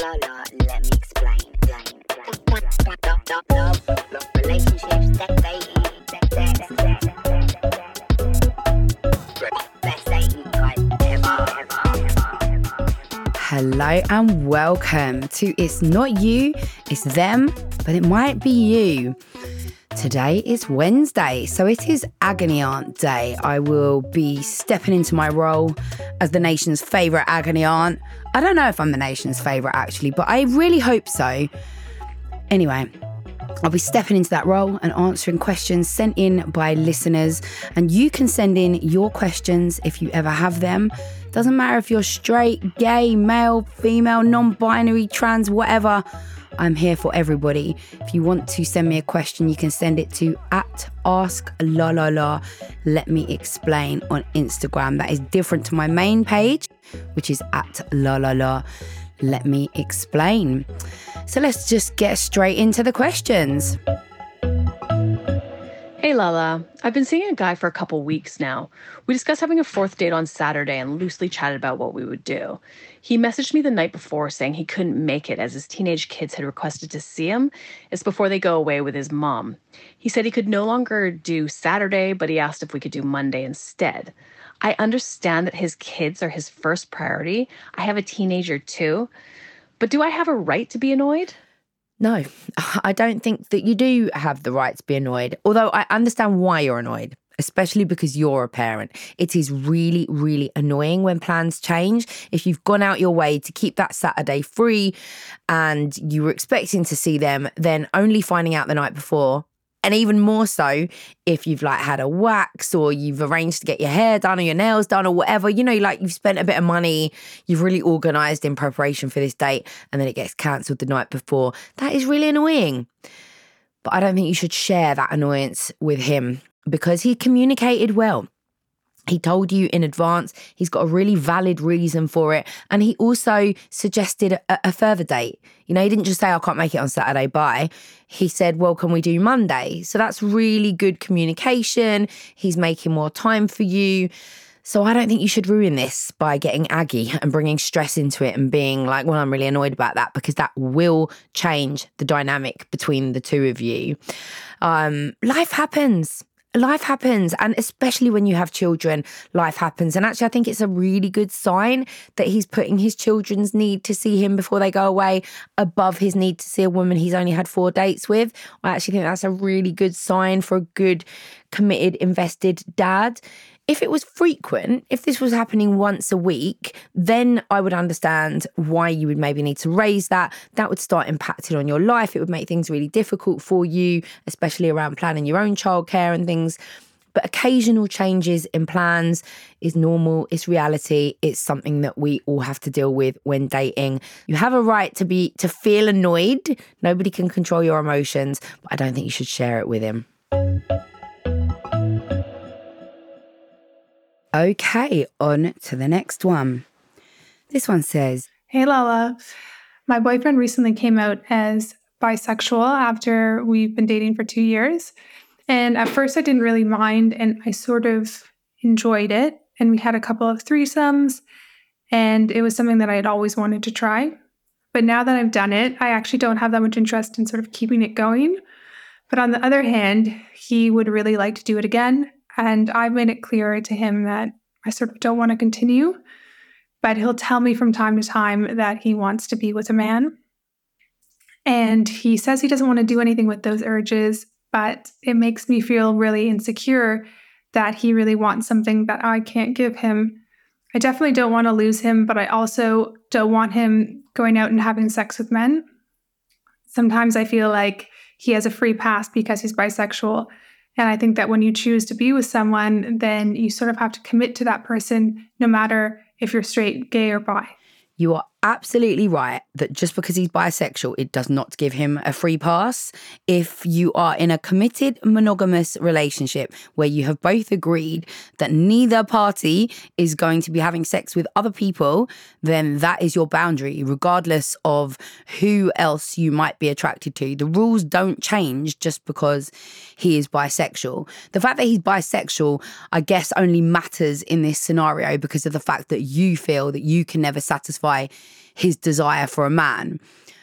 la la, let me explain. explain, explain, explain. Love, love, ever. Hello and welcome to It's Not You, It's Them, but it might be you. Today is Wednesday, so it is Agony Aunt Day. I will be stepping into my role as the nation's favourite agony aunt. I don't know if I'm the nation's favourite actually, but I really hope so. Anyway, I'll be stepping into that role and answering questions sent in by listeners. And you can send in your questions if you ever have them. Doesn't matter if you're straight, gay, male, female, non binary, trans, whatever. I'm here for everybody. If you want to send me a question, you can send it to at ask la la la. Let me explain on Instagram. That is different to my main page, which is at la la la. Let me explain. So let's just get straight into the questions. Hey Lala, I've been seeing a guy for a couple weeks now. We discussed having a fourth date on Saturday and loosely chatted about what we would do. He messaged me the night before saying he couldn't make it as his teenage kids had requested to see him. It's before they go away with his mom. He said he could no longer do Saturday, but he asked if we could do Monday instead. I understand that his kids are his first priority. I have a teenager too. But do I have a right to be annoyed? No, I don't think that you do have the right to be annoyed. Although I understand why you're annoyed, especially because you're a parent. It is really, really annoying when plans change. If you've gone out your way to keep that Saturday free and you were expecting to see them, then only finding out the night before and even more so if you've like had a wax or you've arranged to get your hair done or your nails done or whatever you know like you've spent a bit of money you've really organized in preparation for this date and then it gets cancelled the night before. That is really annoying. But i don't think you should share that annoyance with him because he communicated well he told you in advance. He's got a really valid reason for it. And he also suggested a, a, further date. You know, he didn't just say, I can't make it on Saturday, bye. He said, Well, can we do Monday? So that's really good communication. He's making more time for you. So I don't think you should ruin this by getting aggy and bringing stress into it and being like, well, I'm really annoyed about that because that will change the dynamic between the two of you. Um, life happens life happens and especially when you have children life happens. And actually i think it's a really good sign that he's putting his children's need to see him before they go away above his need to see a woman he's only had four dates with. I actually think that's a really good sign for a good committed invested dad if it was frequent, if this was happening once a week, then I would understand why you would maybe need to raise that. That would start impacting on your life. It would make things really difficult for you, especially around planning your own childcare and things. But occasional changes in plans is normal, it's reality, it's something that we all have to deal with when dating. You have a right to be to feel annoyed. Nobody can control your emotions, but I don't think you should share it with him. Okay, on to the next one. This one says Hey Lala, my boyfriend recently came out as bisexual after we've been dating for two years. And at first, I didn't really mind and I sort of enjoyed it. And we had a couple of threesomes, and it was something that I had always wanted to try. But now that I've done it, I actually don't have that much interest in sort of keeping it going. But on the other hand, he would really like to do it again. And I've made it clear to him that I sort of don't want to continue, but he'll tell me from time to time that he wants to be with a man. And he says he doesn't want to do anything with those urges, but it makes me feel really insecure that he really wants something that I can't give him. I definitely don't want to lose him, but I also don't want him going out and having sex with men. Sometimes I feel like he has a free pass because he's bisexual and I think that when you choose to be with someone, then you sort of have to commit to that person, no matter if you're straight, gay, or bi. You are absolutely right that just because he's bisexual, it does not give him a free pass. If you are in a committed monogamous relationship where you have both agreed that neither party is going to be having sex with other people, then that is your boundary, regardless of who else you might be attracted to. The rules don't change just because he is bisexual. The fact that he's bisexual, I guess, only matters in this scenario because of the fact that you feel that you can never satisfy his desire for a man.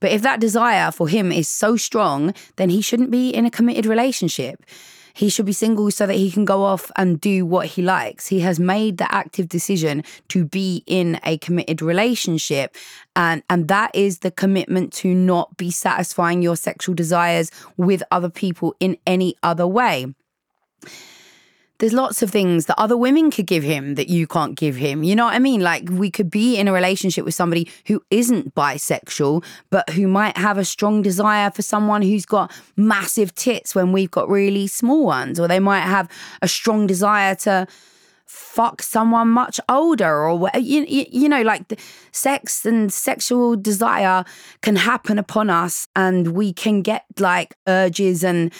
But if that desire for him is so strong, then he shouldn't be in a committed relationship. He should be single so that he can go off and do what he likes. He has made the active decision to be in a committed relationship. And, and that is the commitment to not be satisfying your sexual desires with other people in any other way there's lots of things that other women could give him that you can't give him. You know what I mean? Like we could be in a relationship with somebody who isn't bisexual, but who might have a strong desire for someone who's got massive tits when we've got really small ones, or they might have a strong desire to fuck someone much older or you, you, know like sex and sexual desire can happen upon us and we can get like urges and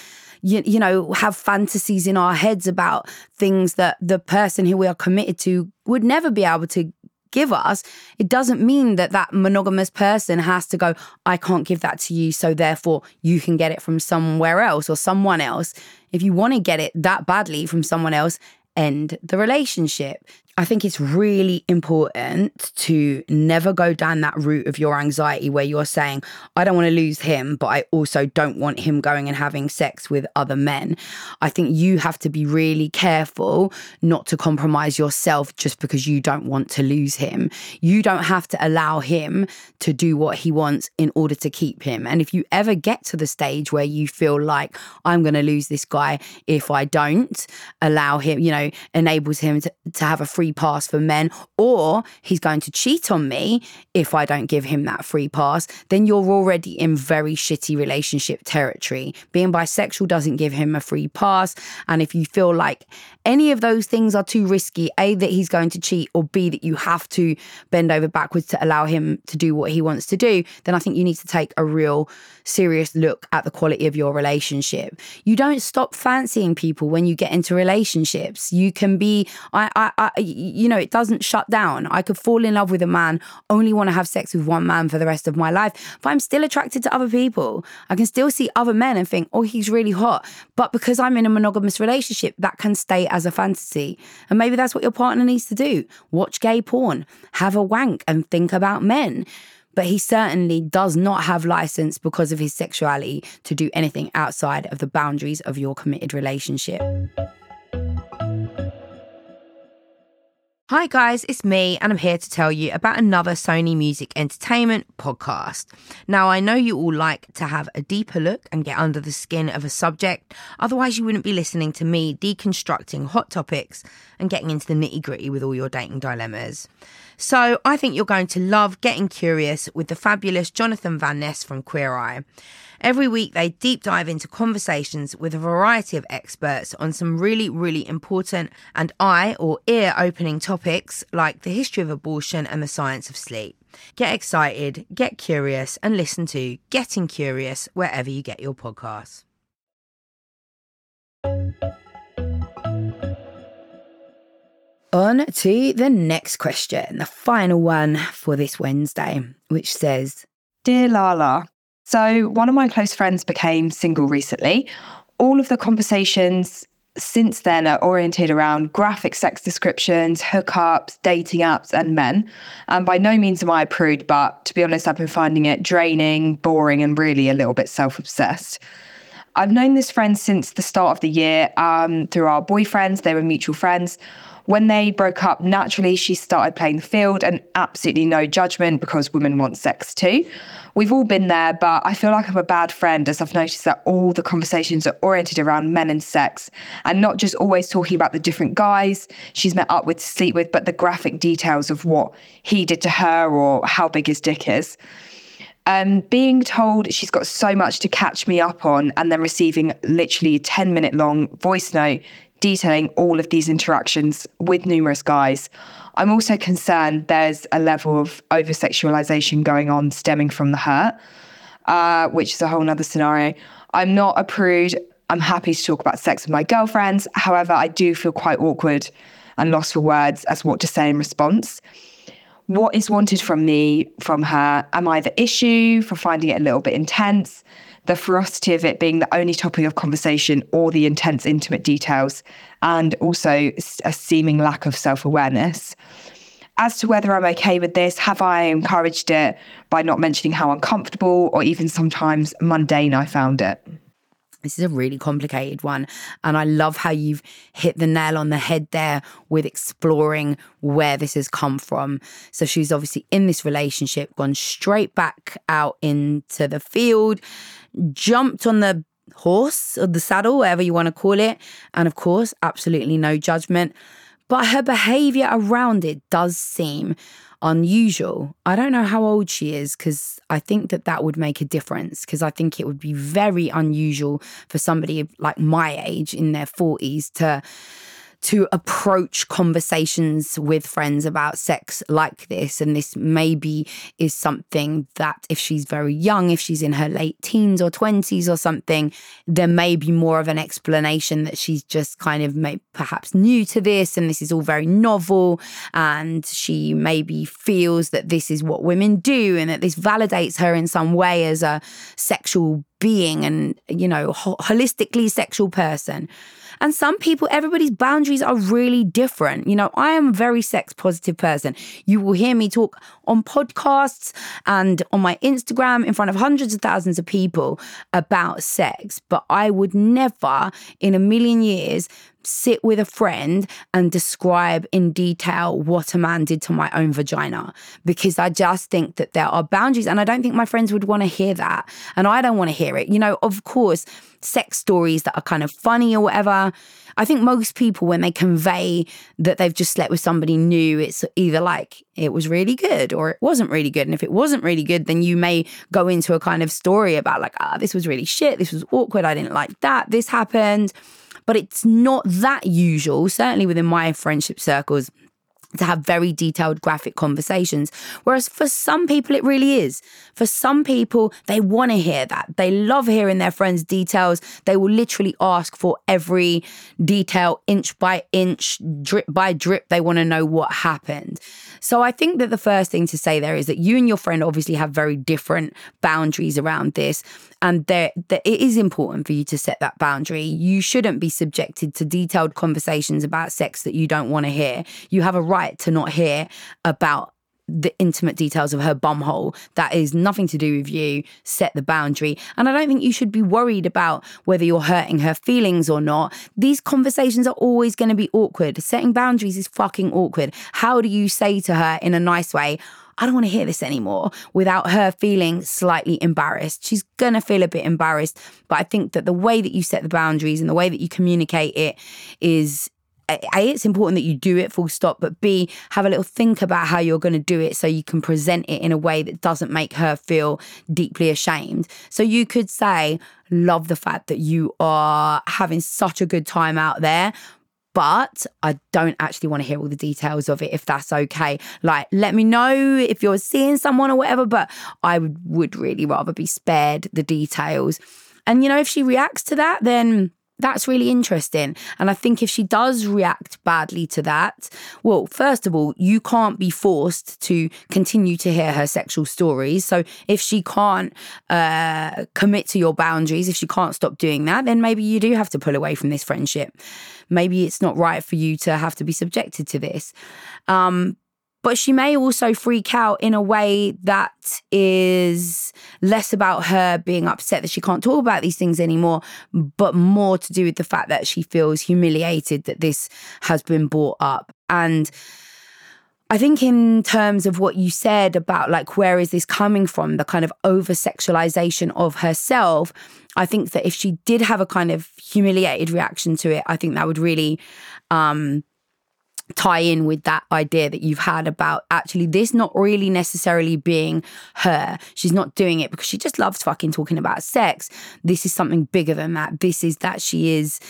you, you know, have fantasies in our heads about things that the person who we are committed to would never be able to give us, it doesn't mean that that monogamous person has to go, I can't give that to you. So therefore, you can get it from somewhere else or someone else. If you want to get it that badly from someone else, end the relationship. I think it's really important to never go down that route of your anxiety where you're saying, I don't want to lose him, but I also don't want him going and having sex with other men. I think you have to be really careful not to compromise yourself just because you don't want to lose him. You don't have to allow him to do what he wants in order to keep him. And if you ever get to the stage where you feel like, I'm going to lose this guy if I don't allow him, you know, enables him to, to have a free free pass for men, or he's going to cheat on me if I don't give him that free pass, then you're already in very shitty relationship territory. Being bisexual doesn't give him a free pass. And if you feel like any of those things are too risky, A, that he's going to cheat, or B, that you have to bend over backwards to allow him to do what he wants to do, then I think you need to take a real serious look at the quality of your relationship. You don't stop fancying people when you get into relationships. You can be, I, I, I you know, it doesn't shut down. I could fall in love with a man, only want to have sex with one man for the rest of my life, but I'm still attracted to other people. I can still see other men and think, oh, he's really hot. But because I'm in a monogamous relationship, that can stay as a fantasy. And maybe that's what your partner needs to do watch gay porn, have a wank, and think about men but he certainly does not have license because of his sexuality to do anything outside of the boundaries of your committed relationship. Hi, guys, it's me, and I'm here to tell you about another Sony Music Entertainment podcast. Now, I know you all like to have a deeper look and get under the skin of a subject, otherwise, you wouldn't be listening to me deconstructing hot topics and getting into the nitty gritty with all your dating dilemmas. So, I think you're going to love getting curious with the fabulous Jonathan Van Ness from Queer Eye. Every week, they deep dive into conversations with a variety of experts on some really, really important and eye or ear opening topics like the history of abortion and the science of sleep. Get excited, get curious, and listen to Getting Curious wherever you get your podcasts. On to the next question, the final one for this Wednesday, which says Dear Lala, so, one of my close friends became single recently. All of the conversations since then are oriented around graphic sex descriptions, hookups, dating apps, and men. And by no means am I a prude, but to be honest, I've been finding it draining, boring, and really a little bit self obsessed. I've known this friend since the start of the year um, through our boyfriends, they were mutual friends. When they broke up, naturally, she started playing the field and absolutely no judgment because women want sex too. We've all been there, but I feel like I'm a bad friend as I've noticed that all the conversations are oriented around men and sex and not just always talking about the different guys she's met up with to sleep with, but the graphic details of what he did to her or how big his dick is. Um, being told she's got so much to catch me up on and then receiving literally a 10 minute long voice note detailing all of these interactions with numerous guys. I'm also concerned there's a level of over sexualization going on stemming from the hurt, uh, which is a whole nother scenario. I'm not a prude. I'm happy to talk about sex with my girlfriends. However, I do feel quite awkward and lost for words as what to say in response. What is wanted from me, from her? Am I the issue for finding it a little bit intense? the ferocity of it being the only topic of conversation or the intense, intimate details, and also a seeming lack of self awareness. As to whether I'm okay with this, have I encouraged it by not mentioning how uncomfortable or even sometimes mundane I found it? This is a really complicated one. And I love how you've hit the nail on the head there with exploring where this has come from. So she's obviously in this relationship, gone straight back out into the field, jumped on the horse or the saddle, whatever you want to call it. And of course, absolutely no judgment. But her behavior around it does seem unusual. I don't know how old she is because I think that that would make a difference because I think it would be very unusual for somebody like my age in their 40s to to approach conversations with friends about sex like this. And this maybe is something that if she's very young, if she's in her late teens or 20s or something, there may be more of an explanation that she's just kind of may, perhaps new to this and this is all very novel. And she maybe feels that this is what women do and that this validates her in some way as a sexual being and, you know, ho- holistically sexual person. And some people, everybody's boundaries are really different. You know, I am a very sex positive person. You will hear me talk on podcasts and on my Instagram in front of hundreds of thousands of people about sex, but I would never in a million years sit with a friend and describe in detail what a man did to my own vagina because I just think that there are boundaries and I don't think my friends would want to hear that and I don't want to hear it. You know, of course, sex stories that are kind of funny or whatever. I think most people, when they convey that they've just slept with somebody new, it's either like it was really good or it wasn't really good. And if it wasn't really good, then you may go into a kind of story about, like, ah, oh, this was really shit. This was awkward. I didn't like that. This happened but it's not that usual, certainly within my friendship circles to have very detailed graphic conversations. Whereas for some people, it really is. For some people, they want to hear that. They love hearing their friends' details. They will literally ask for every detail, inch by inch, drip by drip. They want to know what happened. So I think that the first thing to say there is that you and your friend obviously have very different boundaries around this. And there, it is important for you to set that boundary. You shouldn't be subjected to detailed conversations about sex that you don't want to hear. You have a right to not hear about the intimate details of her bumhole. That is nothing to do with you. Set the boundary. And I don't think you should be worried about whether you're hurting her feelings or not. These conversations are always going to be awkward. Setting boundaries is fucking awkward. How do you say to her in a nice way, I don't want to hear this anymore without her feeling slightly embarrassed. She's going to feel a bit embarrassed. But I think that the way that you set the boundaries and the way that you communicate it is a, it's important that you do it full stop, but B, have a little think about how you're going to do it so you can present it in a way that doesn't make her feel deeply ashamed. So you could say, love the fact that you are having such a good time out there. But I don't actually want to hear all the details of it if that's okay. Like, let me know if you're seeing someone or whatever, but I would, really rather be spared the details. And, you know, if she reacts to that, then that's really interesting. And I think if she does react badly to that, well, first of all, you can't be forced to continue to hear her sexual stories. So if she can't uh, commit to your boundaries, if she can't stop doing that, then maybe you do have to pull away from this friendship. Maybe it's not right for you to have to be subjected to this. Um, but she may also freak out in a way that is less about her being upset that she can't talk about these things anymore, but more to do with the fact that she feels humiliated that this has been brought up. And I think, in terms of what you said about like, where is this coming from, the kind of over sexualization of herself, I think that if she did have a kind of humiliated reaction to it, I think that would really um, tie in with that idea that you've had about actually this not really necessarily being her. She's not doing it because she just loves fucking talking about sex. This is something bigger than that. This is that she is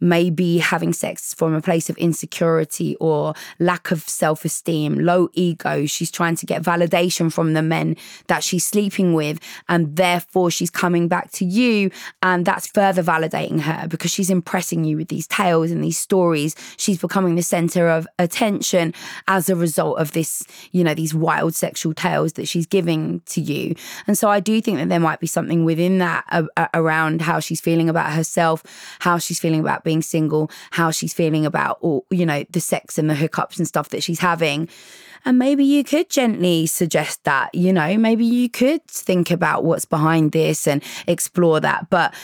maybe having sex from a place of insecurity or lack of self esteem, low ego. She's trying to get validation from the men that she's sleeping with. And therefore, she's coming back to you. And that's further validating her because she's impressing you with these tales and these stories. She's becoming the center of attention as a result of this, you know, these wild sexual tales that she's giving to you. And so I do think that there might be something within that uh, around how she's feeling about herself, how she's feeling about being single, how she's feeling about all, you know, the sex and the hookups and stuff that she's having. And maybe you could gently suggest that, you know, maybe you could think about what's behind this and explore that. But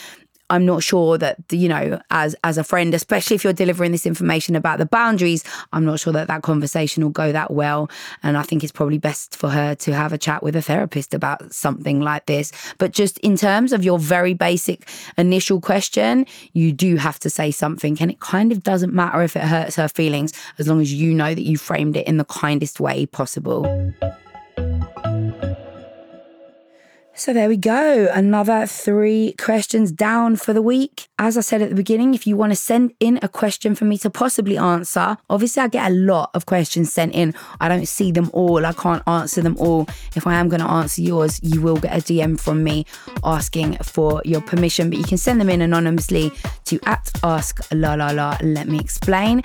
I'm not sure that you know as as a friend especially if you're delivering this information about the boundaries I'm not sure that that conversation will go that well. And I think it's probably best for her to have a chat with a therapist about something like this. But just in terms of your very basic initial question you do have to say something. And it kind of doesn't matter if it hurts her feelings as long as you know that you framed it in the kindest way possible so there we go. Another three questions down for the week. As I said at the beginning, if you want to send in a question for me to possibly answer, obviously I get a lot of questions sent in. I don't see them all. I can't answer them all. If I am going to answer yours, you will get a DM from me asking for your permission, but you can send them in anonymously to at ask la la la let me explain.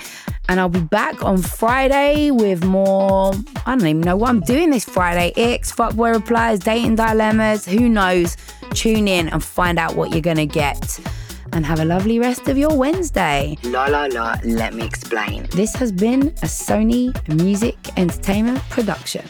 And I'll be back on Friday with more. I don't even know what I'm doing this Friday. X, fuckboy replies, dating dilemmas who knows? Tune in and find out what you're going to get. And have a lovely rest of your Wednesday. La la la, let me explain. This has been a Sony Music Entertainment production.